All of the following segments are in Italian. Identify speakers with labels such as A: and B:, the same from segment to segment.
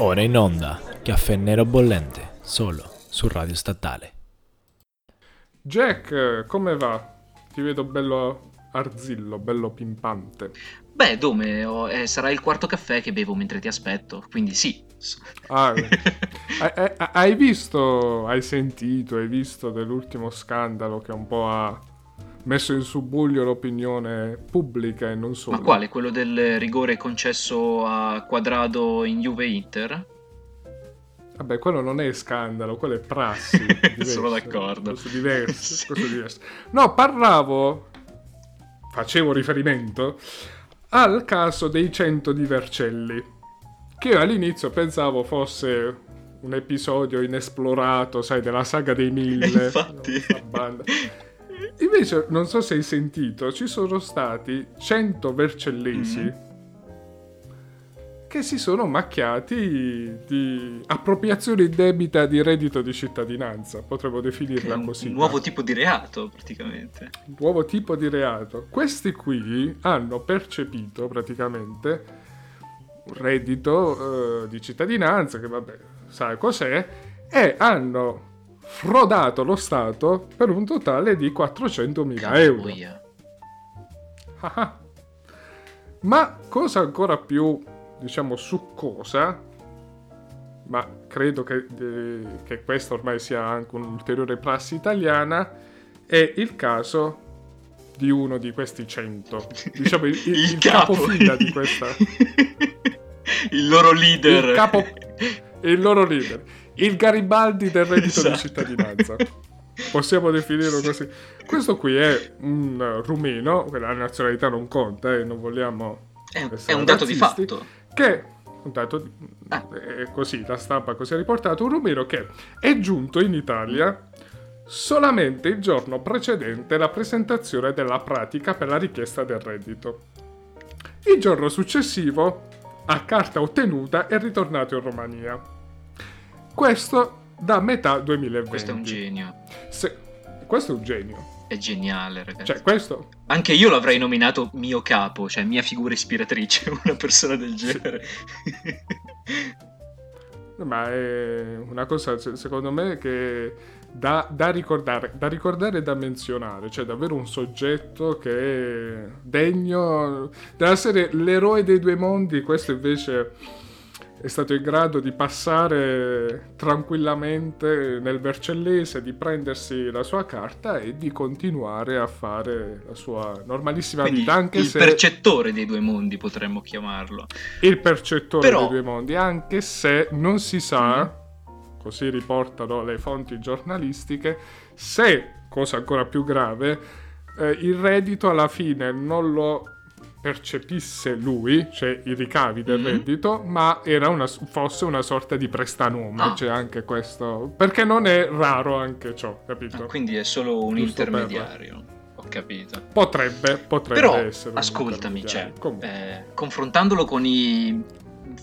A: Ora in onda, caffè nero bollente, solo su Radio Statale.
B: Jack, come va? Ti vedo bello arzillo, bello pimpante.
C: Beh, Dome, oh, eh, sarà il quarto caffè che bevo mentre ti aspetto, quindi sì.
B: Ah, hai, hai, visto, hai sentito, hai visto dell'ultimo scandalo che un po' ha messo in subbuglio l'opinione pubblica e non solo.
C: Ma quale? Quello del rigore concesso a quadrado in Juve Inter?
B: Vabbè, quello non è scandalo, quello è prassi.
C: Sono d'accordo.
B: Questo è diverso, sì. questo è diverso. No, parlavo, facevo riferimento al caso dei 100 di Vercelli, che io all'inizio pensavo fosse un episodio inesplorato, sai, della saga dei mille.
C: Infatti.
B: Invece, non so se hai sentito, ci sono stati 100 vercellesi mm-hmm. che si sono macchiati di appropriazione debita di reddito di cittadinanza, potremmo definirla
C: un,
B: così.
C: Un nuovo tipo di reato, praticamente.
B: Un nuovo tipo di reato. Questi qui hanno percepito praticamente un reddito uh, di cittadinanza, che vabbè, sai cos'è, e hanno frodato lo Stato per un totale di 400.000 euro. Ma cosa ancora più, diciamo, succosa, ma credo che, eh, che questa ormai sia anche un'ulteriore prassi italiana, è il caso di uno di questi 100. Diciamo il, il, il, il capo. capofila di questa.
C: il loro leader.
B: Il, capo, il loro leader il Garibaldi del reddito esatto. di cittadinanza. Possiamo definirlo così. Questo qui è un rumeno, la nazionalità non conta e eh, non vogliamo...
C: È, è un dato di fatto.
B: Che un dato di, ah. è così, la stampa così ha riportato, un rumeno che è giunto in Italia solamente il giorno precedente la presentazione della pratica per la richiesta del reddito. Il giorno successivo, a carta ottenuta, è ritornato in Romania. Questo da metà 2020.
C: Questo è un genio.
B: Se... Questo è un genio.
C: È geniale, ragazzi.
B: Cioè, questo...
C: Anche io l'avrei nominato mio capo, cioè mia figura ispiratrice, una persona del genere.
B: Ma è una cosa, secondo me, che da, da, ricordare, da ricordare e da menzionare. Cioè, davvero un soggetto che è degno della serie L'eroe dei due mondi. Questo invece è stato in grado di passare tranquillamente nel Vercellese, di prendersi la sua carta e di continuare a fare la sua normalissima
C: Quindi
B: vita. Anche
C: il
B: se...
C: percettore dei due mondi potremmo chiamarlo.
B: Il percettore Però... dei due mondi, anche se non si sa, mm. così riportano le fonti giornalistiche, se, cosa ancora più grave, eh, il reddito alla fine non lo percepisse lui, cioè i ricavi del mm-hmm. reddito, ma una, fosse una sorta di prestanome, ah. cioè anche questo, perché non è raro anche ciò, capito?
C: Ah, quindi è solo un Giusto intermediario. Ho capito.
B: Potrebbe, potrebbe
C: Però,
B: essere.
C: Ascoltami, cioè, eh, confrontandolo con i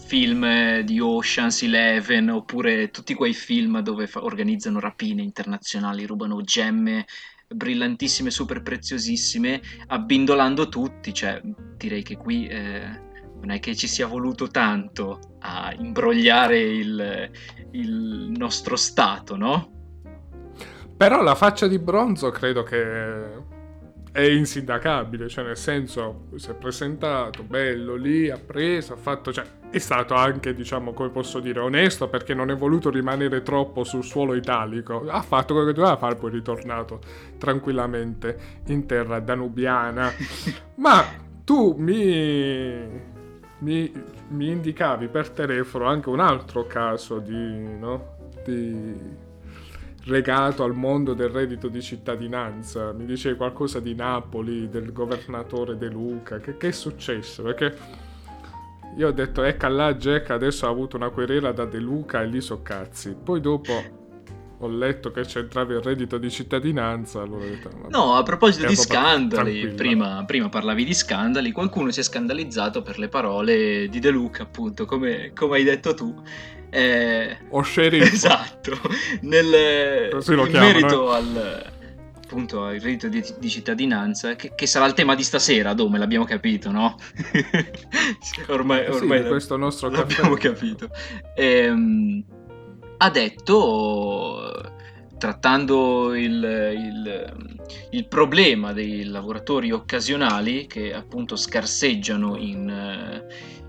C: film di Ocean's Eleven oppure tutti quei film dove fa- organizzano rapine internazionali, rubano gemme brillantissime, super preziosissime, abbindolando tutti, cioè direi che qui eh, non è che ci sia voluto tanto a imbrogliare il, il nostro stato, no?
B: Però la faccia di bronzo credo che è insindacabile, cioè nel senso si è presentato bello lì, ha preso, ha fatto, cioè è stato anche, diciamo, come posso dire, onesto perché non è voluto rimanere troppo sul suolo italico, ha fatto quello che doveva fare, poi è ritornato tranquillamente in terra danubiana. Ma tu mi, mi, mi indicavi per telefono anche un altro caso di, no? di legato al mondo del reddito di cittadinanza. Mi dicevi qualcosa di Napoli, del governatore De Luca. Che, che è successo? Perché io ho detto, ecco là Jack adesso ha avuto una querela da De Luca e lì so cazzi. Poi dopo ho letto che c'entrava il reddito di cittadinanza. Allora detto,
C: no, a proposito di scandali, prima, prima, parlavi di scandali, qualcuno si è scandalizzato per le parole di De Luca, appunto, come, come hai detto tu.
B: Eh, o sceriffo.
C: Esatto, nel in chiamano, merito eh. al, appunto il reddito di, di cittadinanza, che, che, sarà il tema di stasera, Dome, l'abbiamo capito, no? ormai ormai
B: sì, questo nostro
C: l'abbiamo capito. Ehm, ha detto trattando il, il, il, problema dei lavoratori occasionali che appunto scarseggiano in,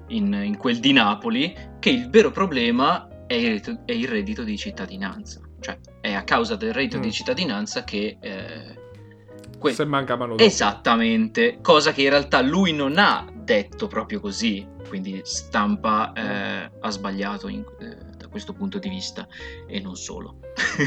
C: in, in quel di Napoli, che il vero problema è il, è il reddito di cittadinanza. Cioè, è a causa del reddito mm. di cittadinanza che... Eh,
B: que- Se manca mano
C: Esattamente, cosa che in realtà lui non ha detto proprio così, quindi stampa eh, ha sbagliato in, eh, da questo punto di vista e non solo.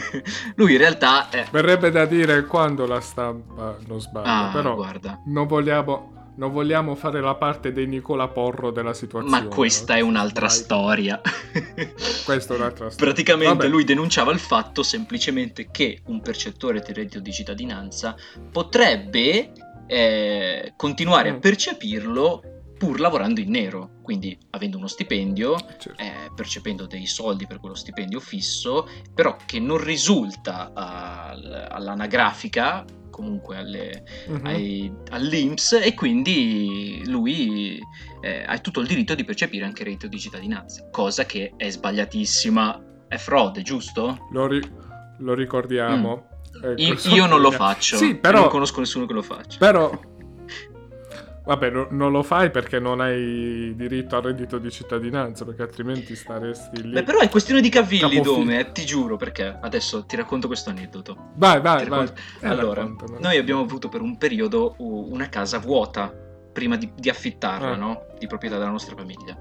C: lui in realtà...
B: Eh... Verrebbe da dire quando la stampa non sbaglia, ah, però guarda. non vogliamo non vogliamo fare la parte dei Nicola Porro della situazione.
C: Ma questa è un'altra Vai. storia.
B: questa è un'altra storia.
C: Praticamente Vabbè. lui denunciava il fatto semplicemente che un percettore di reddito di cittadinanza potrebbe eh, continuare mm. a percepirlo pur lavorando in nero, quindi avendo uno stipendio, certo. eh, percependo dei soldi per quello stipendio fisso, però che non risulta al, all'anagrafica comunque alle, uh-huh. ai, all'Inps e quindi lui eh, ha tutto il diritto di percepire anche il reddito di cittadinanza, cosa che è sbagliatissima, è frode, giusto?
B: Lo, ri- lo ricordiamo.
C: Mm. Ecco, io, io non lo faccio, sì, però, non conosco nessuno che lo faccia.
B: Però Vabbè, no, non lo fai perché non hai diritto al reddito di cittadinanza, perché altrimenti staresti lì.
C: Beh, però è questione di cavilli, Dome, eh, ti giuro, perché adesso ti racconto questo aneddoto.
B: Vai, vai, vai.
C: Eh, allora, noi abbiamo avuto per un periodo una casa vuota prima di, di affittarla, ah. no? Di proprietà della nostra famiglia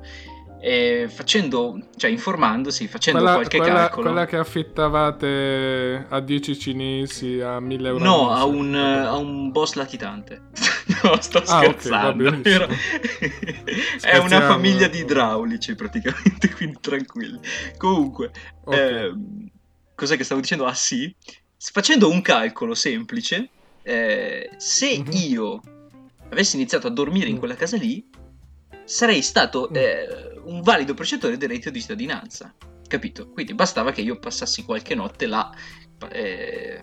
C: facendo, cioè informandosi, facendo
B: quella,
C: qualche
B: quella,
C: calcolo.
B: Quella che affittavate a 10 cinesi a 1000 euro?
C: No, a un, a un, boss latitante. no, sto ah, scherzando. Okay, però... è una famiglia di idraulici praticamente, quindi tranquilli. Comunque, okay. eh, cos'è che stavo dicendo? Ah sì, facendo un calcolo semplice, eh, se mm-hmm. io avessi iniziato a dormire in mm. quella casa lì, sarei stato mm. eh, un valido percettore del reddito di cittadinanza. Capito? Quindi bastava che io passassi qualche notte là. Eh...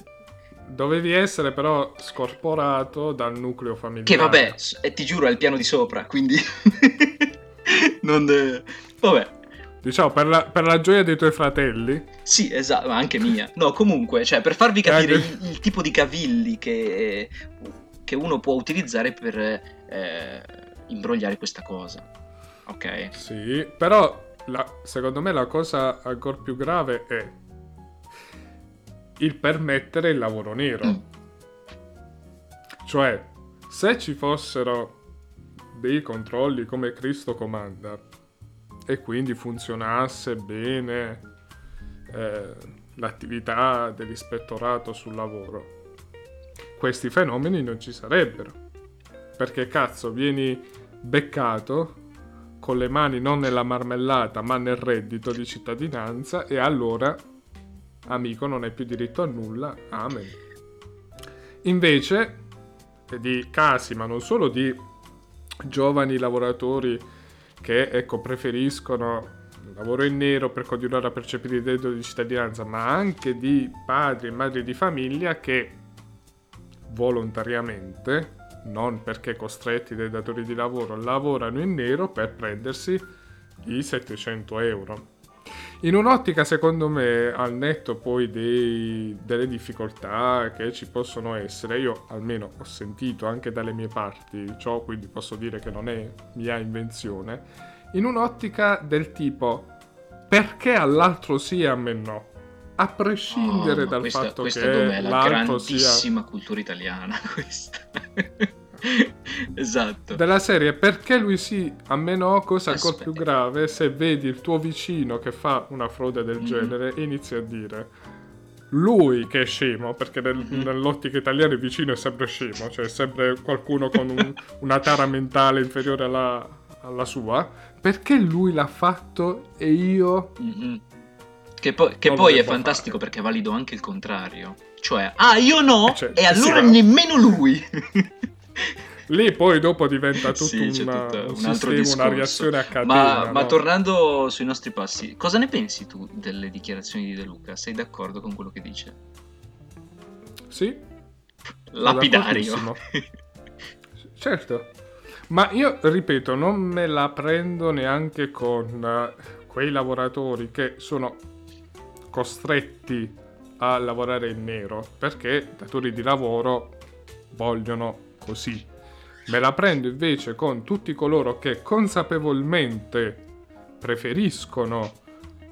B: Dovevi essere però scorporato dal nucleo familiare.
C: Che vabbè, e ti giuro è il piano di sopra, quindi... non... De... Vabbè.
B: Diciamo, per la, per la, gioia dei tuoi fratelli.
C: Sì, esatto, ma anche mia. No, comunque, cioè, per farvi capire anche... il, il, tipo di cavilli che, che uno può utilizzare per... Eh, imbrogliare questa cosa. Ok?
B: Sì, però la, secondo me la cosa ancora più grave è il permettere il lavoro nero. Mm. Cioè, se ci fossero dei controlli come Cristo comanda e quindi funzionasse bene eh, l'attività dell'ispettorato sul lavoro, questi fenomeni non ci sarebbero. Perché cazzo, vieni beccato con le mani non nella marmellata ma nel reddito di cittadinanza e allora, amico, non hai più diritto a nulla. Amen. Invece di casi, ma non solo di giovani lavoratori che ecco, preferiscono il lavoro in nero per continuare a percepire il reddito di cittadinanza, ma anche di padri e madri di famiglia che volontariamente non perché costretti dai datori di lavoro, lavorano in nero per prendersi i 700 euro. In un'ottica, secondo me, al netto poi dei, delle difficoltà che ci possono essere, io almeno ho sentito anche dalle mie parti ciò, quindi posso dire che non è mia invenzione, in un'ottica del tipo perché all'altro sì e a me no? A prescindere oh, dal questa, fatto questa che è la
C: grandissima
B: sia...
C: cultura italiana questa. esatto.
B: Della serie perché lui sì, a me no, cosa ancora più grave se vedi il tuo vicino che fa una frode del mm-hmm. genere e inizi a dire lui che è scemo, perché nel, mm-hmm. nell'ottica italiana il vicino è sempre scemo, cioè è sempre qualcuno con un, una tara mentale inferiore alla, alla, sua, perché lui l'ha fatto e io...
C: Mm-hmm. Che, po- che poi è fantastico fare. perché è valido anche il contrario. Cioè, ah, io no, cioè, e allora sì, nemmeno lui.
B: Lì poi dopo diventa tutto sì, una, un, un sistema, una reazione a catena.
C: Ma,
B: no?
C: ma, tornando sui nostri passi, cosa ne pensi tu delle dichiarazioni di De Luca? Sei d'accordo con quello che dice?
B: Sì,
C: Lapidario.
B: certo. Ma io ripeto, non me la prendo neanche con uh, quei lavoratori che sono costretti a lavorare in nero perché datori di lavoro vogliono così. Me la prendo invece con tutti coloro che consapevolmente preferiscono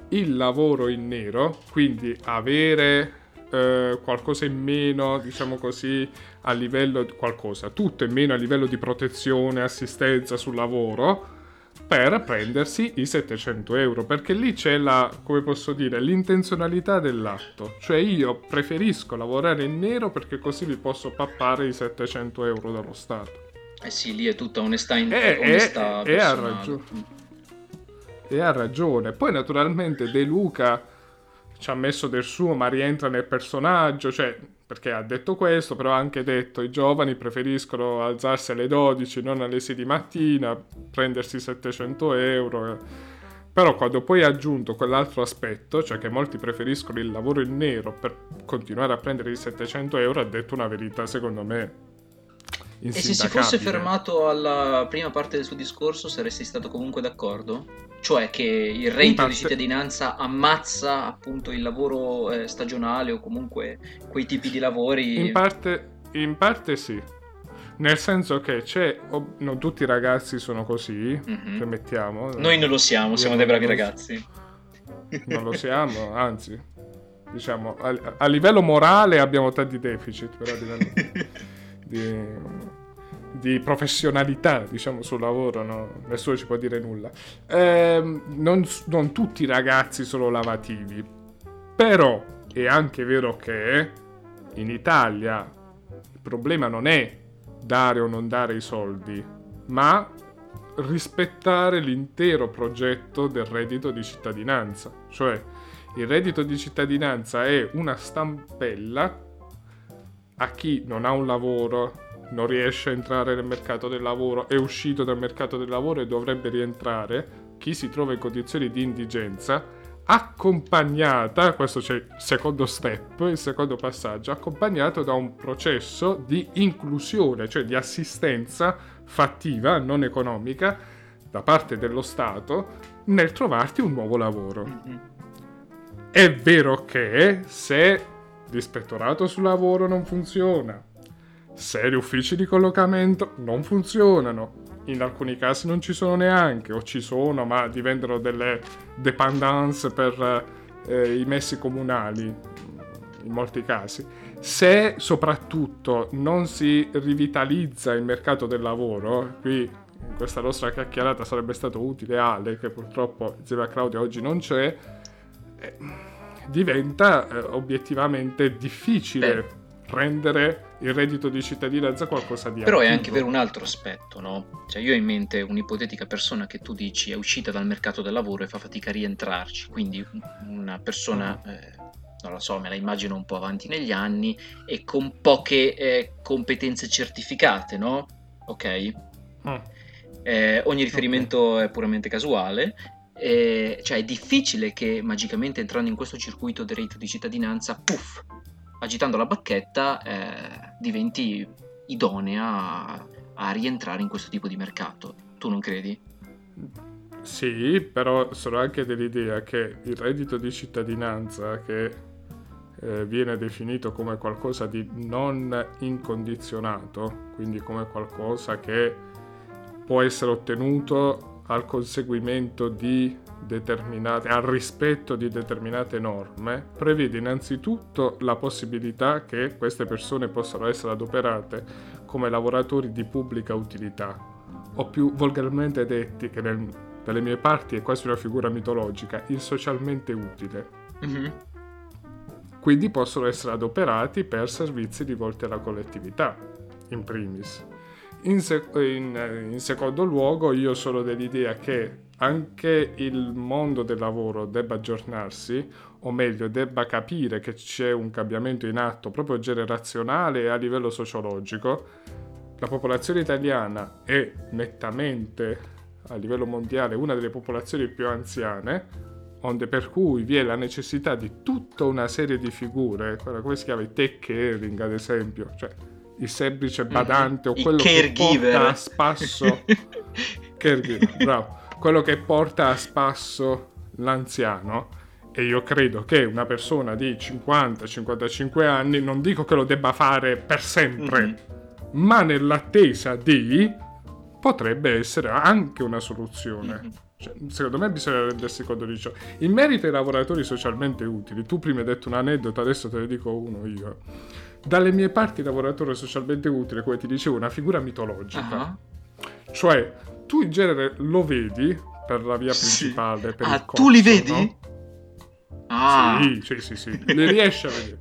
B: il lavoro in nero, quindi avere eh, qualcosa in meno, diciamo così, a livello di qualcosa, tutto in meno a livello di protezione, assistenza sul lavoro, per prendersi i 700 euro, perché lì c'è la, come posso dire, l'intenzionalità dell'atto, cioè io preferisco lavorare in nero perché così vi posso pappare i 700 euro dallo Stato.
C: Eh sì, lì è tutta onestà in e, onestà
B: e, e ha ragione. E ha ragione. Poi naturalmente De Luca ci ha messo del suo, ma rientra nel personaggio, cioè, perché ha detto questo, però ha anche detto i giovani preferiscono alzarsi alle 12, non alle 6 di mattina, prendersi 700 euro. Però quando poi ha aggiunto quell'altro aspetto, cioè che molti preferiscono il lavoro in nero per continuare a prendere i 700 euro, ha detto una verità secondo me
C: e se si fosse fermato alla prima parte del suo discorso saresti stato comunque d'accordo? Cioè che il reddito di cittadinanza ammazza appunto il lavoro eh, stagionale o comunque quei tipi di lavori?
B: In parte, in parte sì. Nel senso che c'è, oh, non tutti i ragazzi sono così, mm-hmm. premettiamo.
C: Noi non lo siamo, siamo dei bravi ragazzi.
B: Non lo siamo, anzi, diciamo, a, a livello morale abbiamo tanti deficit, però a livello di, di professionalità, diciamo, sul lavoro, no? nessuno ci può dire nulla. Eh, non, non tutti i ragazzi sono lavativi, però è anche vero che in Italia il problema non è dare o non dare i soldi, ma rispettare l'intero progetto del reddito di cittadinanza. Cioè, il reddito di cittadinanza è una stampella a chi non ha un lavoro, non riesce a entrare nel mercato del lavoro, è uscito dal mercato del lavoro e dovrebbe rientrare, chi si trova in condizioni di indigenza, accompagnata, questo c'è il secondo step, il secondo passaggio, accompagnato da un processo di inclusione, cioè di assistenza fattiva, non economica, da parte dello Stato nel trovarti un nuovo lavoro. Mm-hmm. È vero che se l'ispettorato sul lavoro non funziona, se gli uffici di collocamento non funzionano, in alcuni casi non ci sono neanche, o ci sono, ma diventano delle dependance per eh, i messi comunali, in molti casi. Se soprattutto non si rivitalizza il mercato del lavoro, qui in questa nostra chiacchierata sarebbe stato utile Ale, che purtroppo insieme a Claudia oggi non c'è, eh, diventa eh, obiettivamente difficile Beh. Rendere il reddito di cittadinanza qualcosa di
C: Però
B: attivo.
C: è anche vero un altro aspetto, no? Cioè io ho in mente un'ipotetica persona che tu dici è uscita dal mercato del lavoro e fa fatica a rientrarci, quindi una persona... Mm. Eh, non lo so, me la immagino un po' avanti negli anni e con poche eh, competenze certificate, no? Ok? Mm. Eh, ogni riferimento è puramente casuale eh, cioè è difficile che magicamente entrando in questo circuito del reddito di cittadinanza, puff, agitando la bacchetta, eh, diventi idonea a, a rientrare in questo tipo di mercato. Tu non credi?
B: Sì, però sono anche dell'idea che il reddito di cittadinanza, che eh, viene definito come qualcosa di non incondizionato, quindi come qualcosa che può essere ottenuto al conseguimento di al rispetto di determinate norme, prevede innanzitutto la possibilità che queste persone possano essere adoperate come lavoratori di pubblica utilità, o più volgarmente detti, che nel, dalle mie parti è quasi una figura mitologica, il socialmente utile. Mm-hmm. Quindi possono essere adoperati per servizi rivolti alla collettività, in primis. In, sec- in, in, secondo luogo, io sono dell'idea che anche il mondo del lavoro debba aggiornarsi, o meglio, debba capire che c'è un cambiamento in atto proprio generazionale e a livello sociologico. La popolazione italiana è nettamente a livello mondiale una delle popolazioni più anziane, onde per cui vi è la necessità di tutta una serie di figure, come si chiama, i tech caring ad esempio, cioè il semplice badante
C: mm-hmm.
B: o quello
C: che
B: porta a spasso caregiver, bravo, quello che porta a spasso l'anziano e io credo che una persona di 50-55 anni non dico che lo debba fare per sempre, mm-hmm. ma nell'attesa di potrebbe essere anche una soluzione. Mm-hmm. Cioè, secondo me bisogna rendersi conto di ciò. In merito ai lavoratori socialmente utili, tu prima hai detto un aneddoto, adesso te ne dico uno io. Dalle mie parti, lavoratore socialmente utile, come ti dicevo, è una figura mitologica. Uh-huh. Cioè, tu in genere lo vedi per la via principale.
C: Sì.
B: Per
C: ah,
B: corso,
C: tu li vedi?
B: No?
C: Ah.
B: Sì, sì, sì, sì, li riesci a vedere.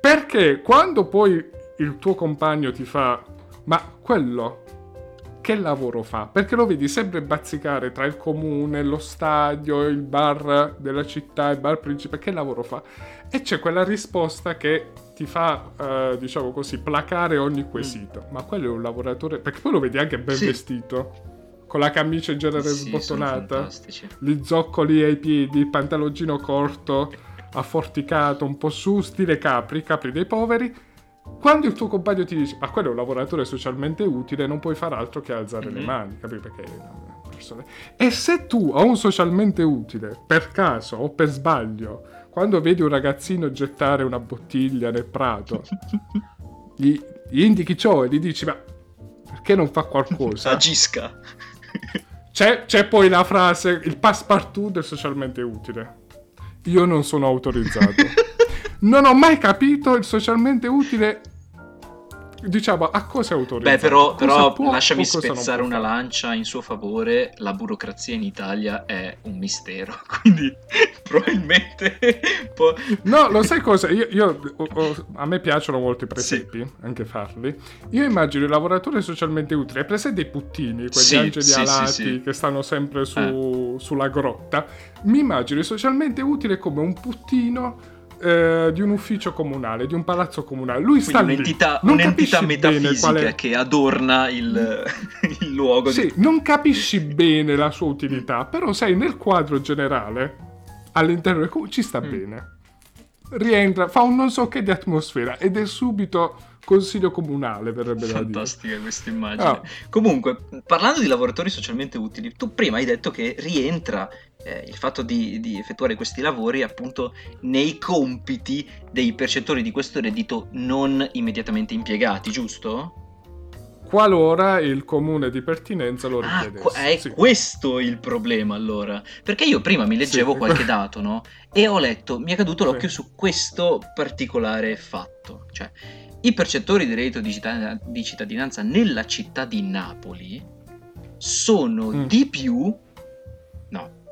B: Perché quando poi il tuo compagno ti fa, ma quello che lavoro fa? Perché lo vedi sempre bazzicare tra il comune, lo stadio, il bar della città, il bar principale, che lavoro fa? E c'è quella risposta che ti fa, uh, diciamo così, placare ogni quesito. Mm. Ma quello è un lavoratore, perché poi lo vedi anche ben sì. vestito con la camicia in genere sì, sbottonata, gli zoccoli ai piedi, il pantaloncino corto, afforticato, un po' su, stile Capri, Capri dei poveri. Quando il tuo compagno ti dice, ma quello è un lavoratore socialmente utile, non puoi fare altro che alzare mm-hmm. le mhm. mani, capi? Perché persone... E se tu a un socialmente utile, per caso o per sbaglio, quando vedi un ragazzino gettare una bottiglia nel prato, gli, gli indichi ciò e gli dici, ma perché non fa qualcosa?
C: Agisca.
B: C'è, c'è poi la frase, il passepartout del socialmente utile. Io non sono autorizzato. non ho mai capito il socialmente utile diciamo a cosa è autorizzato?
C: Beh, però, però può, lasciami spezzare una lancia in suo favore. La burocrazia in Italia è un mistero, quindi probabilmente.
B: può... No, lo sai cosa? Io, io ho, ho, a me piacciono molto i presepi, sì. anche farli. Io immagino i lavoratori socialmente utili. Hai presente i puttini, quegli sì, angeli sì, alati che stanno sempre su, eh. sulla grotta? Mi immagino socialmente utili come un puttino eh, di un ufficio comunale, di un palazzo comunale. Lui sta
C: un'entità,
B: lì.
C: un'entità metafisica quale... che adorna il, il luogo.
B: Sì, di... non capisci bene la sua utilità, però sai, nel quadro generale, all'interno del ci sta mm. bene. Rientra, fa un non so che di atmosfera ed è subito consiglio comunale verrebbe da dire.
C: Fantastica questa immagine. Oh. Comunque, parlando di lavoratori socialmente utili, tu prima hai detto che rientra eh, il fatto di, di, effettuare questi lavori appunto nei compiti dei percettori di questo reddito non immediatamente impiegati, giusto?
B: Qualora il comune di pertinenza lo
C: ah,
B: richiedesse.
C: Ah, è sì. questo il problema allora. Perché io prima mi leggevo sì. qualche dato, no? E ho letto, mi è caduto l'occhio sì. su questo particolare fatto. Cioè, i percettori di reddito di cittadinanza nella città di Napoli sono mm. di più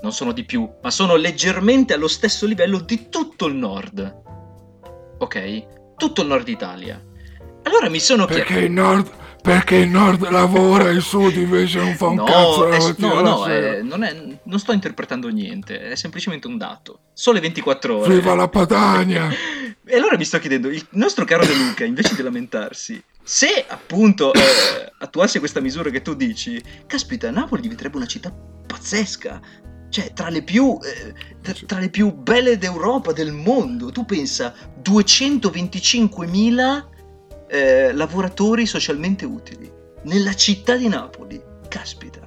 C: non sono di più, ma sono leggermente allo stesso livello di tutto il nord. Ok? Tutto il nord Italia. Allora mi sono
B: chiesto... Perché il nord... Perché il nord lavora e il sud invece non fa un
C: no,
B: cazzo la
C: mattina No, no, eh, non, è, non, sto interpretando niente, è semplicemente un dato. Sole 24 ore.
B: Viva la Padania!
C: e allora mi sto chiedendo, il nostro caro De Luca, invece di lamentarsi, se appunto eh, attuasse questa misura che tu dici, caspita, Napoli diventerebbe una città pazzesca, cioè tra le più, eh, tra, tra, le più belle d'Europa, del mondo. Tu pensa 225.000 eh, lavoratori socialmente utili nella città di Napoli. Caspita.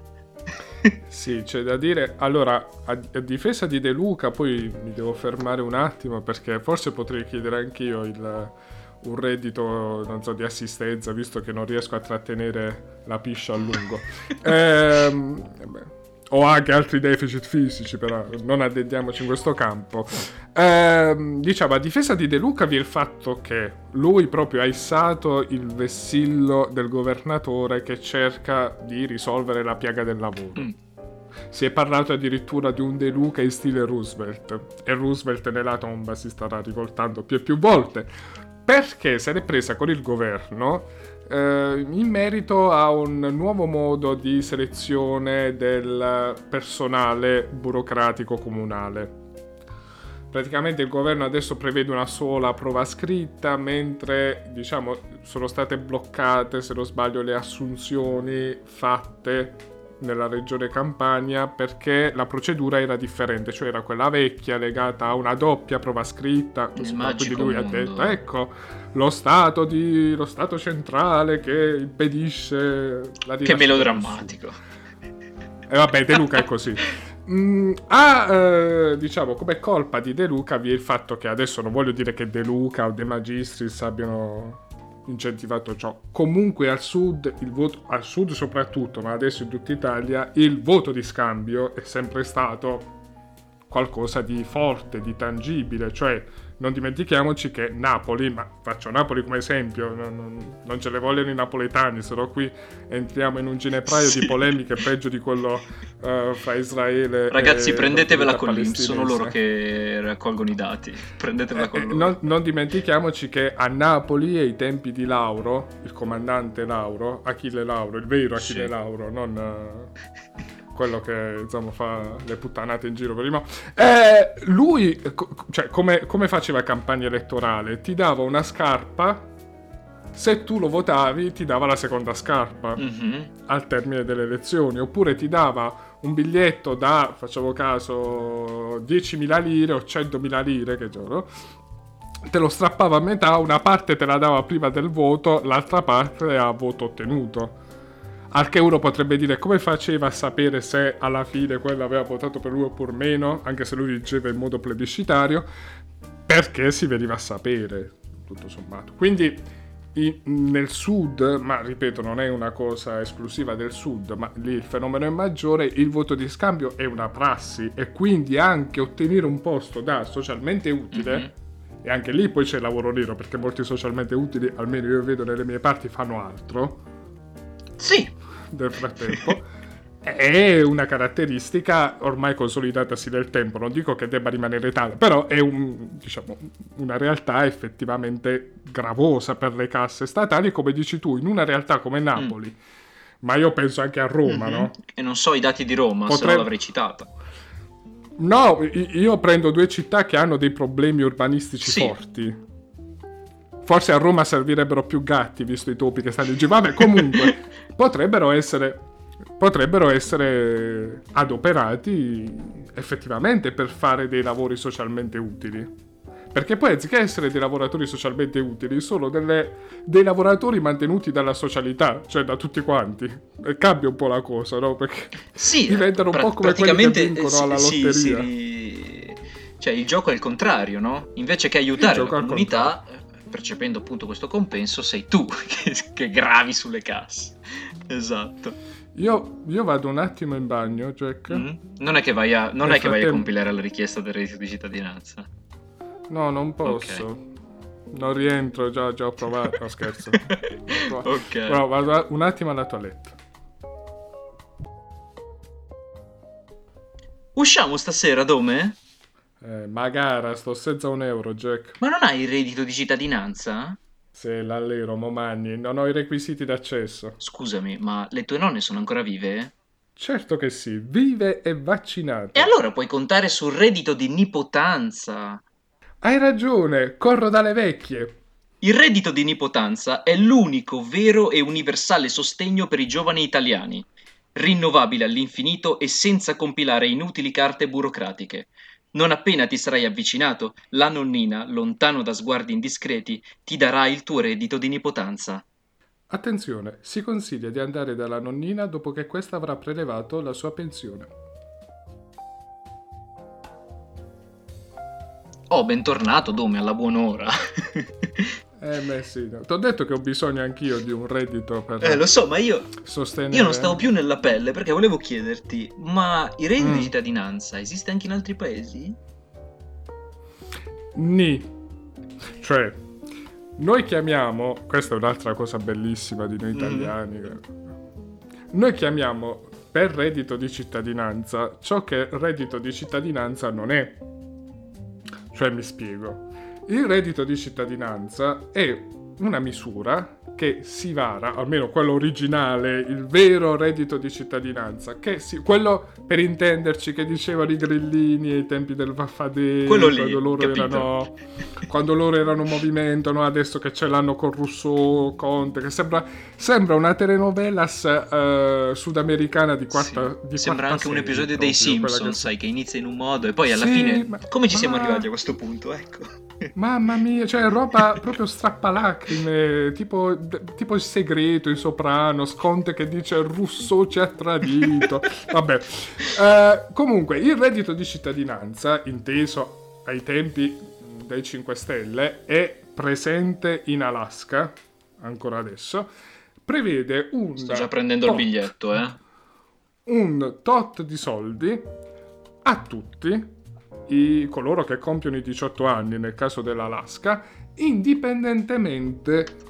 B: sì, c'è da dire. Allora, a, a, difesa di De Luca, poi mi devo fermare un attimo perché forse potrei chiedere anch'io il, un reddito, non so, di assistenza, visto che non riesco a trattenere la piscia a lungo. ehm, beh o anche altri deficit fisici, però non addendiamoci in questo campo. Eh, diciamo, a difesa di De Luca vi è il fatto che lui proprio ha issato il vessillo del governatore che cerca di risolvere la piaga del lavoro. Mm. Si è parlato addirittura di un De Luca in stile Roosevelt e Roosevelt nella tomba si starà rivoltando più e più volte perché se l'è presa con il governo eh, in merito a un nuovo modo di selezione del personale burocratico comunale. Praticamente il governo adesso prevede una sola prova scritta, mentre diciamo sono state bloccate, se non sbaglio, le assunzioni fatte nella regione Campania perché la procedura era differente, cioè era quella vecchia legata a una doppia prova scritta.
C: Quindi
B: lui
C: mondo.
B: ha detto, ecco, lo Stato, di, lo stato centrale che impedisce la
C: Che melodrammatico.
B: E eh, vabbè, De Luca è così. Mm, ha, eh, diciamo, come colpa di De Luca vi è il fatto che adesso non voglio dire che De Luca o De Magistris abbiano incentivato ciò. Comunque al sud, voto, al sud soprattutto, ma adesso in tutta Italia, il voto di scambio è sempre stato qualcosa di forte, di tangibile, cioè non dimentichiamoci che Napoli, ma faccio Napoli come esempio, non, non, non ce le vogliono i napoletani, se no qui entriamo in un ginepraio sì. di polemiche peggio di quello uh, fra Israele
C: Ragazzi, prendetevela con l'Inps, sono loro che raccolgono i dati, prendetevela con eh, loro.
B: Non, non, dimentichiamoci che a Napoli, ai tempi di Lauro, il comandante Lauro, Achille Lauro, il vero Achille sì. Lauro, non... Uh, quello che insomma fa le puttanate in giro per il mondo. Eh, lui, cioè, come, come faceva campagna elettorale? Ti dava una scarpa se tu lo votavi ti dava la seconda scarpa mm-hmm. al termine delle elezioni oppure ti dava un biglietto da facciamo caso 10.000 lire o 100.000 lire che giorno te lo strappava a metà una parte te la dava prima del voto l'altra parte a voto ottenuto al che uno potrebbe dire come faceva a sapere se alla fine quello aveva votato per lui oppure meno, anche se lui diceva in modo plebiscitario, perché si veniva a sapere, tutto sommato. Quindi in, nel sud, ma ripeto non è una cosa esclusiva del sud, ma lì il fenomeno è maggiore, il voto di scambio è una prassi e quindi anche ottenere un posto da socialmente utile, mm-hmm. e anche lì poi c'è il lavoro nero, perché molti socialmente utili, almeno io vedo nelle mie parti, fanno altro.
C: Sì,
B: nel frattempo. è una caratteristica ormai consolidatasi nel tempo, non dico che debba rimanere tale, però è un, diciamo, una realtà effettivamente gravosa per le casse statali, come dici tu, in una realtà come mm. Napoli, mm. ma io penso anche a Roma, mm-hmm. no?
C: E non so i dati di Roma, Potrei... se no l'avrei citata.
B: No, io prendo due città che hanno dei problemi urbanistici sì. forti. Forse a Roma servirebbero più gatti, visto i topi che stanno in giro. Vabbè, comunque, potrebbero essere, potrebbero essere adoperati effettivamente per fare dei lavori socialmente utili. Perché poi anziché essere dei lavoratori socialmente utili, sono delle, dei lavoratori mantenuti dalla socialità, cioè da tutti quanti. E cambia un po' la cosa, no? Perché
C: sì,
B: diventano un po' come quelli che vincono sì, alla lotteria. Sì,
C: sì. Cioè il gioco è il contrario, no? Invece che aiutare la comunità, percependo appunto questo compenso, sei tu che, che gravi sulle casse. Esatto.
B: Io, io, vado un attimo in bagno, Jack. Mm.
C: Non è che vai a, non è che vai a compilare la richiesta del reddito di cittadinanza.
B: No, non posso. Okay. Non rientro, già, già ho provato. No, scherzo. ok. Però vado un attimo alla toilette.
C: Usciamo stasera, Dome?
B: Eh, magara, sto senza un euro, Jack.
C: Ma non hai il reddito di cittadinanza?
B: Sì, l'allero, Momagni. Non ho i requisiti d'accesso.
C: Scusami, ma le tue nonne sono ancora vive?
B: Certo che sì, vive e vaccinate.
C: E allora puoi contare sul reddito di nipotanza.
B: Hai ragione, corro dalle vecchie.
C: Il reddito di nipotanza è l'unico vero e universale sostegno per i giovani italiani, rinnovabile all'infinito e senza compilare inutili carte burocratiche. Non appena ti sarai avvicinato, la nonnina, lontano da sguardi indiscreti, ti darà il tuo reddito di nipotanza.
B: Attenzione, si consiglia di andare dalla nonnina dopo che questa avrà prelevato la sua pensione.
C: Oh, bentornato, Dome, alla buon'ora.
B: Eh beh sì, no. ti ho detto che ho bisogno anch'io di un reddito per
C: Eh lo so, ma io sostenere... Io non stavo più nella pelle perché volevo chiederti, ma il reddito mm. di cittadinanza esiste anche in altri paesi?
B: Ni. Cioè, noi chiamiamo, questa è un'altra cosa bellissima di noi mm. italiani, mm. noi chiamiamo per reddito di cittadinanza ciò che reddito di cittadinanza non è. Cioè mi spiego il reddito di cittadinanza è una misura che si vara, almeno quello originale, il vero reddito di cittadinanza, che si, quello per intenderci che dicevano i grillini ai tempi del Vaffadè,
C: quello lì,
B: quando loro
C: capito?
B: erano quando loro erano movimento, no? adesso che ce l'hanno con Rousseau, Conte, che sembra, sembra una telenovelas uh, sudamericana di quarta
C: sì.
B: di
C: Sembra
B: quarta
C: anche un
B: serie,
C: episodio
B: proprio,
C: dei Simpson,
B: che...
C: sai, che inizia in un modo e poi alla
B: sì,
C: fine...
B: Ma...
C: Come ci siamo
B: ma...
C: arrivati a questo punto? Ecco.
B: Mamma mia, cioè roba proprio strappalacrime, tipo, tipo il segreto, il soprano, Conte che dice Rousseau ci ha tradito. Vabbè. Uh, comunque, il reddito di cittadinanza, inteso ai tempi dei 5 Stelle, è presente in Alaska, ancora adesso, prevede un...
C: Sto già prendendo
B: tot,
C: il biglietto, eh.
B: Un tot di soldi a tutti i, coloro che compiono i 18 anni nel caso dell'Alaska, indipendentemente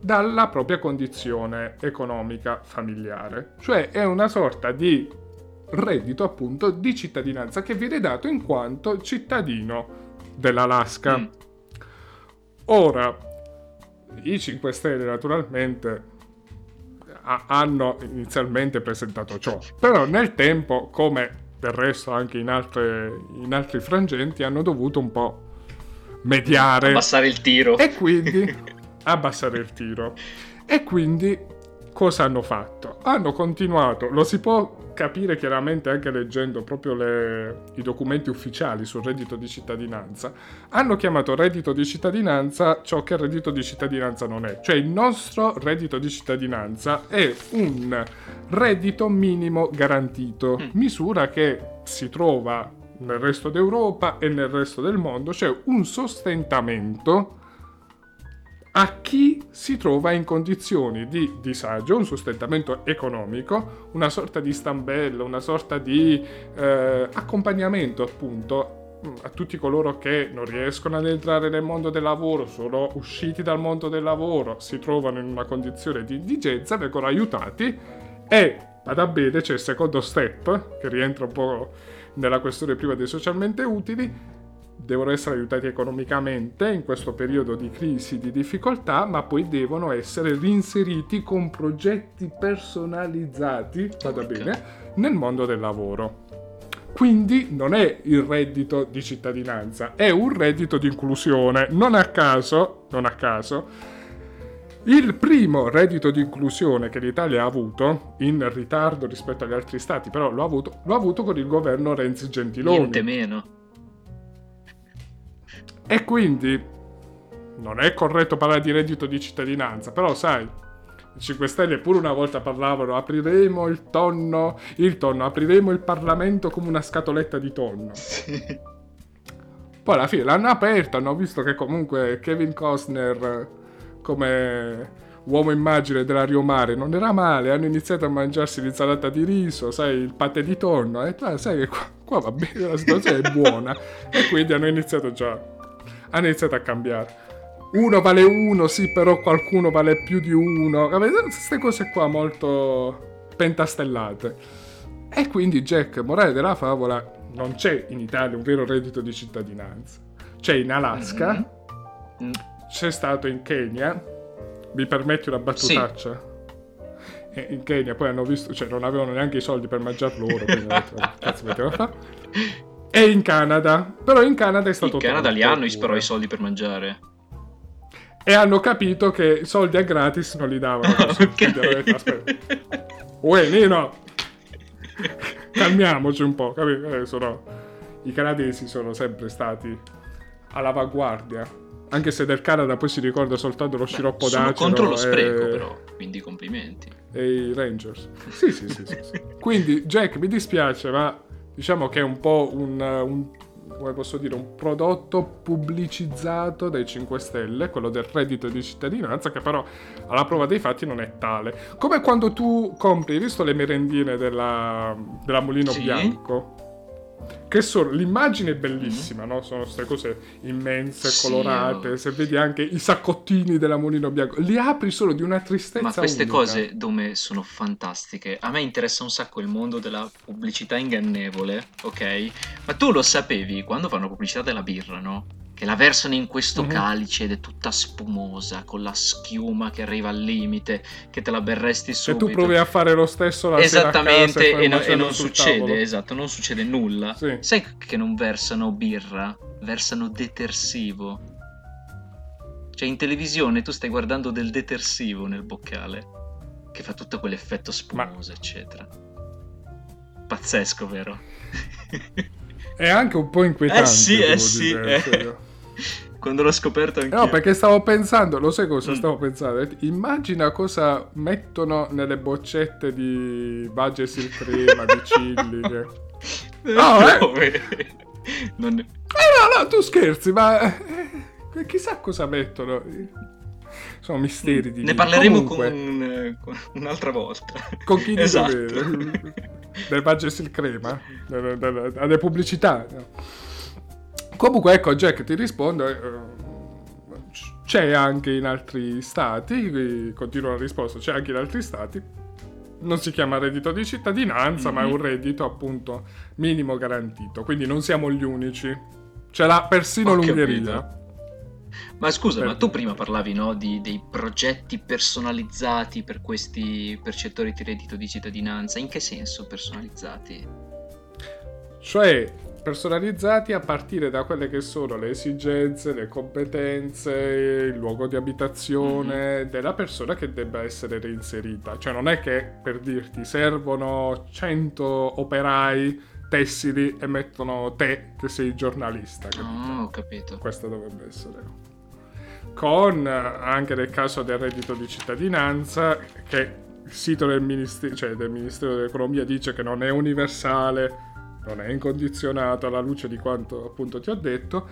B: dalla propria condizione economica familiare. Cioè è una sorta di reddito appunto di cittadinanza che viene dato in quanto cittadino dell'Alaska. Mm. Ora, i 5 Stelle naturalmente hanno inizialmente presentato ciò, però nel tempo, come del resto anche in, altre, in altri frangenti, hanno dovuto un po' mediare.
C: Abbassare il tiro.
B: E quindi abbassare il tiro. E quindi cosa hanno fatto? Hanno continuato, lo si può capire chiaramente anche leggendo proprio le, i documenti ufficiali sul reddito di cittadinanza, hanno chiamato reddito di cittadinanza ciò che il reddito di cittadinanza non è. Cioè il nostro reddito di cittadinanza è un reddito minimo garantito, mm. misura che si trova nel resto d'Europa e nel resto del mondo, cioè un sostentamento a chi si trova in condizioni di disagio, un sostentamento economico, una sorta di stambello, una sorta di eh, accompagnamento appunto a tutti coloro che non riescono ad entrare nel mondo del lavoro, sono usciti dal mondo del lavoro, si trovano in una condizione di indigenza, vengono aiutati e vada bene c'è il secondo step che rientra un po' nella questione prima dei socialmente utili devono essere aiutati economicamente in questo periodo di crisi, di difficoltà, ma poi devono essere reinseriti con progetti personalizzati, vada bene, nel mondo del lavoro. Quindi non è il reddito di cittadinanza, è un reddito di inclusione. Non a caso, non a caso, il primo reddito di inclusione che l'Italia ha avuto, in ritardo rispetto agli altri stati, però l'ha avuto, l'ha avuto con il governo Renzi Gentiloni.
C: Niente meno.
B: E quindi non è corretto parlare di reddito di cittadinanza, però sai, i 5 Stelle pure una volta parlavano apriremo il tonno, il tonno, apriremo il Parlamento come una scatoletta di tonno.
C: Sì.
B: Poi alla fine l'hanno aperto, hanno visto che comunque Kevin Costner come uomo immagine della Rio Mare non era male, hanno iniziato a mangiarsi l'insalata di riso, sai, il patè di tonno, e ah, sai che qua, qua va bene, la situazione è buona. e quindi hanno iniziato già hanno iniziato a cambiare. Uno vale uno, sì, però qualcuno vale più di uno. Queste cose qua molto pentastellate. E quindi Jack, morale della favola, non c'è in Italia un vero reddito di cittadinanza. C'è in Alaska, mm-hmm. c'è stato in Kenya. Mi permetti una battutaccia? Sì. in Kenya poi hanno visto, cioè non avevano neanche i soldi per mangiare loro, quindi cazzo metteva fa? E in Canada. Però in Canada è stato...
C: In Canada li hanno però i soldi per mangiare.
B: E hanno capito che i soldi a gratis non li davano. okay. Uè, Nino! Calmiamoci un po', capito? Eh, sono... I canadesi sono sempre stati all'avanguardia. Anche se del Canada poi si ricorda soltanto lo Beh, sciroppo d'acero.
C: Sono contro lo spreco, e... però, quindi complimenti.
B: E i Rangers. Sì, sì, sì, sì, sì. Quindi, Jack, mi dispiace, ma diciamo che è un po' un, un, come posso dire, un prodotto pubblicizzato dai 5 Stelle, quello del reddito di cittadinanza, che però alla prova dei fatti non è tale. Come quando tu compri, hai visto le merendine della, della Mulino sì. Bianco? Che sono, l'immagine è bellissima, mm-hmm. no? Sono queste cose immense, sì, colorate. Io... Se vedi anche i saccottini della Mulino Bianco, li apri solo di una tristezza.
C: Ma queste
B: unica.
C: cose, Dome, sono fantastiche. A me interessa un sacco il mondo della pubblicità ingannevole, ok? Ma tu lo sapevi quando fanno pubblicità della birra, no? Che la versano in questo mm-hmm. calice ed è tutta spumosa, con la schiuma che arriva al limite, che te la berresti subito.
B: E tu provi a fare lo stesso la
C: Esattamente,
B: sera
C: e, no, e non succede,
B: tavolo.
C: esatto, non succede nulla.
B: Sì.
C: Sai che non versano birra, versano detersivo. Cioè in televisione tu stai guardando del detersivo nel boccale, che fa tutto quell'effetto spumoso, Ma... eccetera. Pazzesco, vero?
B: È anche un po' inquietante.
C: Eh sì, eh sì. Eh. Quando l'ho scoperto anche.
B: No, perché stavo pensando, lo sai cosa mm. stavo pensando? Immagina cosa mettono nelle boccette di Bagesil crema, di chili. Che...
C: No, eh. Non...
B: Eh, no, no, tu scherzi, ma eh, chissà cosa mettono. Sono misteri di
C: Ne parleremo con, un, con un'altra volta.
B: Con chi
C: esatto.
B: dovere? Del Bagesil crema? Alle pubblicità? No. Comunque, ecco, Jack ti risponde. Eh, c'è anche in altri stati, continua la risposta, c'è anche in altri stati. Non si chiama reddito di cittadinanza, mm-hmm. ma è un reddito appunto minimo garantito. Quindi non siamo gli unici. Ce l'ha persino Ho l'Ungheria.
C: Capito. Ma scusa, per... ma tu prima parlavi no, di, dei progetti personalizzati per questi percettori di reddito di cittadinanza. In che senso personalizzati?
B: Cioè, personalizzati a partire da quelle che sono le esigenze, le competenze, il luogo di abitazione mm-hmm. della persona che debba essere reinserita. Cioè non è che per dirti servono 100 operai tessili e mettono te che sei giornalista.
C: Capito? Oh, ho capito.
B: Questo dovrebbe essere. Con anche nel caso del reddito di cittadinanza, che il sito del Ministero, cioè del Ministero dell'Economia dice che non è universale, non è incondizionato alla luce di quanto appunto ti ho detto,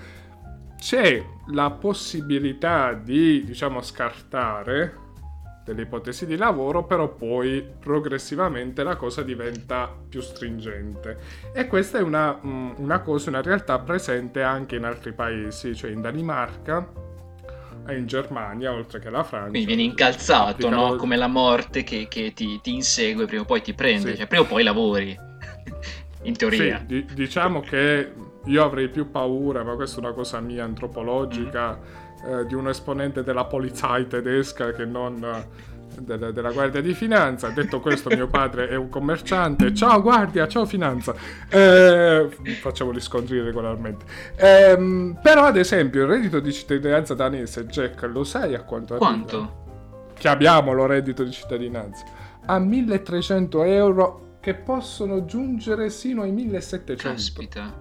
B: c'è la possibilità di, diciamo, scartare delle ipotesi di lavoro, però poi progressivamente la cosa diventa più stringente. E questa è una, una cosa, una realtà presente anche in altri paesi, cioè in Danimarca e in Germania, oltre che la Francia.
C: Quindi vieni incalzato, no? Come la morte che, che ti, ti, insegue, prima o poi ti prende, sì. cioè prima o poi lavori in teoria.
B: Sì, di- diciamo che io avrei più paura, ma questa è una cosa mia antropologica, mm. eh, di un esponente della polizia tedesca che non eh, della, della, Guardia di Finanza. Detto questo, mio padre è un commerciante. Ciao Guardia, ciao Finanza. Eh, facciamo gli scontri regolarmente. Eh, però, ad esempio, il reddito di cittadinanza danese, Jack, lo sai a quanto
C: Quanto?
B: Che abbiamo lo reddito di cittadinanza. A 1300 euro che possono giungere sino ai 1700.
C: Caspita.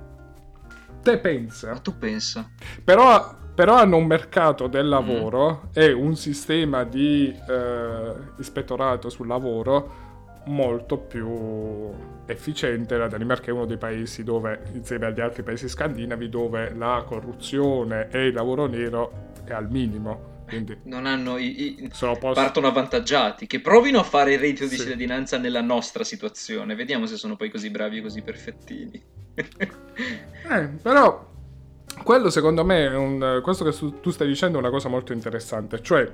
B: Te pensa?
C: Ma tu pensa.
B: Però, però hanno un mercato del lavoro mm. e un sistema di eh, ispettorato sul lavoro molto più efficiente. La Danimarca è uno dei paesi dove, insieme agli altri paesi scandinavi, dove la corruzione e il lavoro nero è al minimo. Quindi
C: non hanno i, i post... partono avvantaggiati. Che provino a fare il reddito di sì. cittadinanza nella nostra situazione. Vediamo se sono poi così bravi e così perfettini.
B: eh, però quello secondo me è un, questo che tu stai dicendo è una cosa molto interessante. Cioè,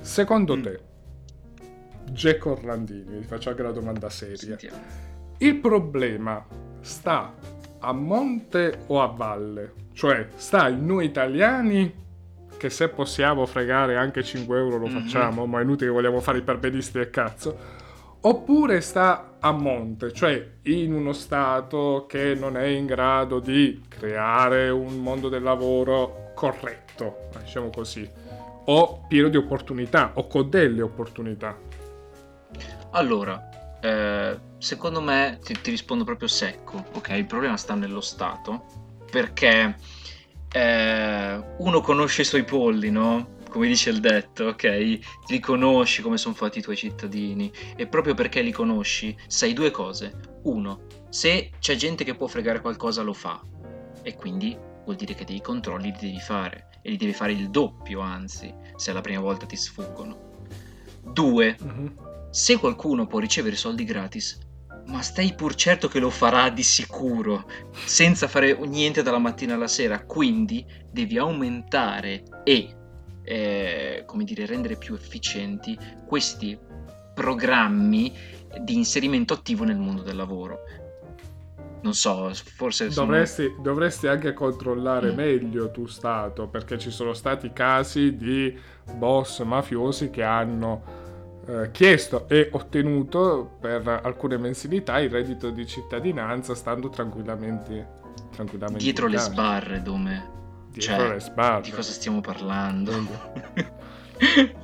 B: secondo mm. te, Jack Orlandini, ti faccio anche la domanda seria. Sentiamo. Il problema sta a monte o a valle? Cioè, sta in noi italiani che se possiamo fregare anche 5 euro lo mm-hmm. facciamo, ma è inutile che vogliamo fare i perbenisti del cazzo. Oppure sta a monte, cioè in uno stato che non è in grado di creare un mondo del lavoro corretto, diciamo così, o pieno di opportunità, o con delle opportunità.
C: Allora, eh, secondo me ti, ti rispondo proprio secco, ok? Il problema sta nello Stato, perché eh, uno conosce i suoi polli, no? Come dice il detto, ok? Li conosci come sono fatti i tuoi cittadini e proprio perché li conosci sai due cose. Uno, se c'è gente che può fregare qualcosa lo fa e quindi vuol dire che dei controlli li devi fare e li devi fare il doppio, anzi, se la prima volta ti sfuggono. Due, mm-hmm. se qualcuno può ricevere soldi gratis, ma stai pur certo che lo farà di sicuro, senza fare niente dalla mattina alla sera. Quindi devi aumentare e, eh, come dire, rendere più efficienti questi programmi di inserimento attivo nel mondo del lavoro. non so, forse
B: dovresti, sono... dovresti anche controllare mm. meglio tu Stato, perché ci sono stati casi di boss mafiosi che hanno eh, chiesto e ottenuto per alcune mensilità il reddito di cittadinanza stando tranquillamente, tranquillamente
C: dietro le sbarre, Dome. Dietro cioè, le sbarre. Di cosa stiamo parlando?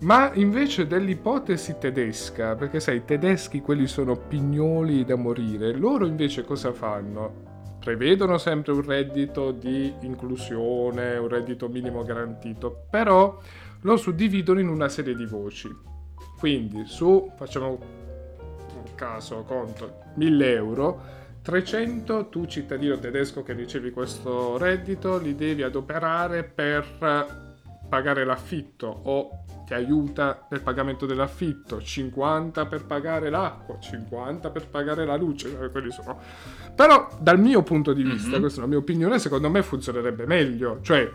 B: Ma invece dell'ipotesi tedesca, perché sai, i tedeschi quelli sono pignoli da morire, loro invece cosa fanno? Prevedono sempre un reddito di inclusione, un reddito minimo garantito, però lo suddividono in una serie di voci. Quindi su, facciamo un caso, conto, 1000 euro, 300 tu cittadino tedesco che ricevi questo reddito li devi adoperare per pagare l'affitto o ti aiuta nel pagamento dell'affitto, 50 per pagare l'acqua, 50 per pagare la luce, eh, quelli sono... Però dal mio punto di vista, mm-hmm. questa è la mia opinione, secondo me funzionerebbe meglio, cioè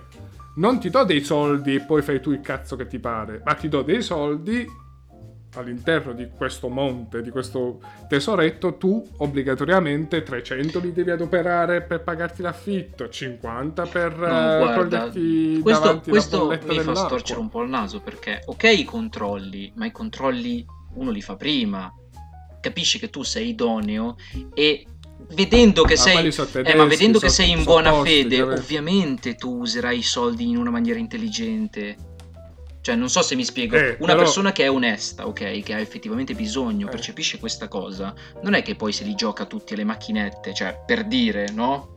B: non ti do dei soldi e poi fai tu il cazzo che ti pare, ma ti do dei soldi all'interno di questo monte, di questo tesoretto, tu obbligatoriamente 300 li devi adoperare per pagarti l'affitto, 50 per no,
C: eh, guarda, questo, questo mi fa storcere un po' il naso perché ok i controlli, ma i controlli uno li fa prima. Capisci che tu sei idoneo e vedendo che, sei, tedeschi, eh, ma vedendo che sei in buona fede, ovviamente tu userai i soldi in una maniera intelligente cioè, non so se mi spiego. Eh, Una però... persona che è onesta, ok, che ha effettivamente bisogno, eh. percepisce questa cosa, non è che poi se li gioca tutti alle macchinette, cioè, per dire, no?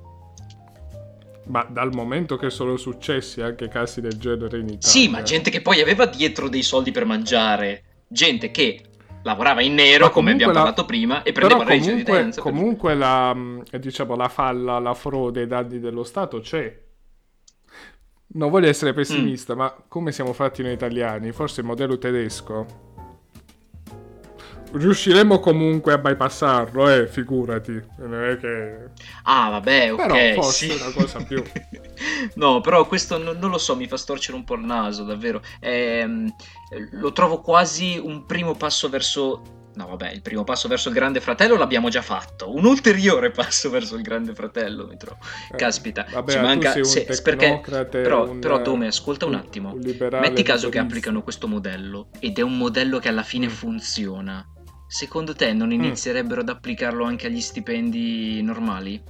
B: Ma dal momento che sono successi anche casi del genere in Italia.
C: Sì, ma gente che poi aveva dietro dei soldi per mangiare. Gente che lavorava in nero, come abbiamo la... parlato prima, e prendeva
B: la residenza. Comunque la, mm, diciamo, la falla, la frode ai danni dello Stato c'è non voglio essere pessimista, mm. ma come siamo fatti noi italiani, forse il modello tedesco riusciremo comunque a bypassarlo, eh, figurati. Non è che...
C: Ah, vabbè, ok.
B: Però
C: forse
B: sì. una cosa più.
C: no, però questo non, non, lo so, mi fa storcere un po' il naso, davvero. Eh, lo trovo quasi un primo passo verso No, vabbè, il primo passo verso il Grande Fratello l'abbiamo già fatto. Un ulteriore passo verso il Grande Fratello, mi trovo. Eh, Caspita,
B: vabbè,
C: ci manca.
B: Se, perché,
C: però, un, però, Dome, ascolta un, un attimo. Un Metti caso che applicano questo modello ed è un modello che alla fine mm. funziona. Secondo te non mm. inizierebbero mm. ad applicarlo anche agli stipendi normali?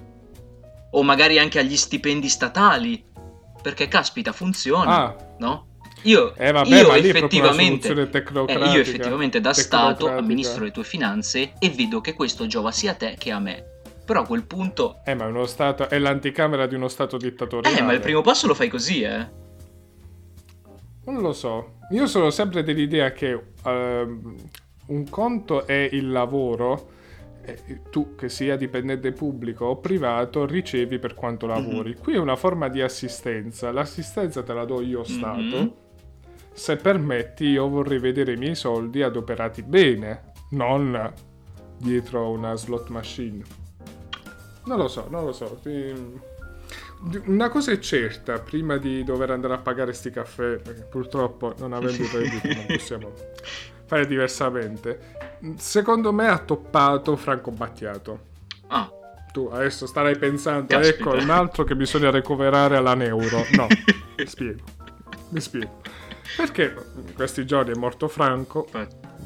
C: O magari anche agli stipendi statali? Perché caspita, funziona, ah. no? Io, eh, vabbè, io, effettivamente, eh, io effettivamente da Stato amministro le tue finanze e vedo che questo giova sia a te che a me. Però a quel punto...
B: Eh, ma è uno Stato... è l'anticamera di uno Stato dittatoriale.
C: Eh, ma il primo passo lo fai così, eh?
B: Non lo so. Io sono sempre dell'idea che uh, un conto è il lavoro tu che sia dipendente pubblico o privato ricevi per quanto lavori. Mm-hmm. Qui è una forma di assistenza. L'assistenza te la do io Stato. Mm-hmm se permetti io vorrei vedere i miei soldi adoperati bene, non dietro una slot machine. Non lo so, non lo so. Una cosa è certa, prima di dover andare a pagare sti caffè, perché purtroppo non avendo i redditi non possiamo fare diversamente, secondo me ha toppato Franco Battiato.
C: Ah.
B: Tu adesso starai pensando, Caspita. ecco un altro che bisogna recuperare alla Neuro. No, mi spiego. Mi spiego. Perché in questi giorni è morto Franco,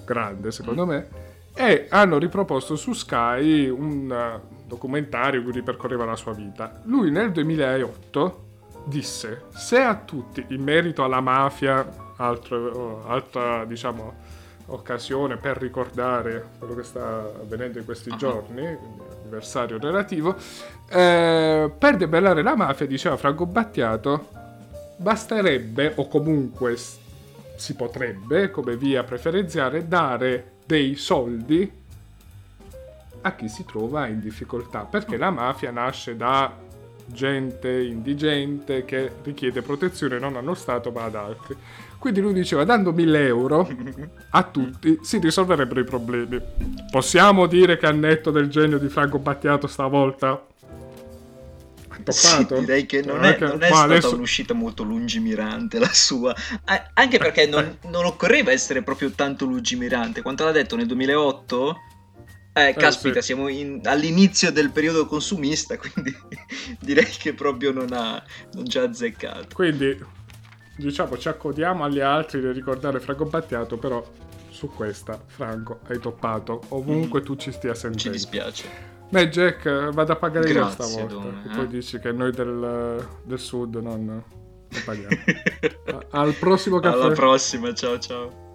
B: grande secondo me, e hanno riproposto su Sky un uh, documentario in cui ripercorreva la sua vita. Lui nel 2008 disse, se a tutti, in merito alla mafia, altro, altra diciamo occasione per ricordare quello che sta avvenendo in questi uh-huh. giorni, anniversario relativo, eh, per debellare la mafia, diceva Franco Battiato, basterebbe, o comunque si potrebbe, come via preferenziale, dare dei soldi a chi si trova in difficoltà, perché la mafia nasce da gente indigente che richiede protezione non allo Stato ma ad altri. Quindi lui diceva, dando 1000 euro a tutti si risolverebbero i problemi. Possiamo dire che al netto del genio di Franco Battiato stavolta
C: toccato. Sì, direi che non è, non è stata adesso... un'uscita molto lungimirante la sua, anche perché non, non, occorreva essere proprio tanto lungimirante. Quanto l'ha detto nel 2008? Eh, eh caspita, sì. siamo in, all'inizio del periodo consumista, quindi direi che proprio non ha non ci ha azzeccato.
B: Quindi, diciamo, ci accodiamo agli altri di ricordare Franco Battiato, però su questa, Franco, hai toppato. Ovunque mm. tu ci stia sentendo.
C: Ci dispiace.
B: Beh, Jack, vado a pagare Grazie, io stavolta. Don, eh? Poi dici che noi del, del sud non, non paghiamo. Al prossimo caffè.
C: Alla prossima, ciao ciao.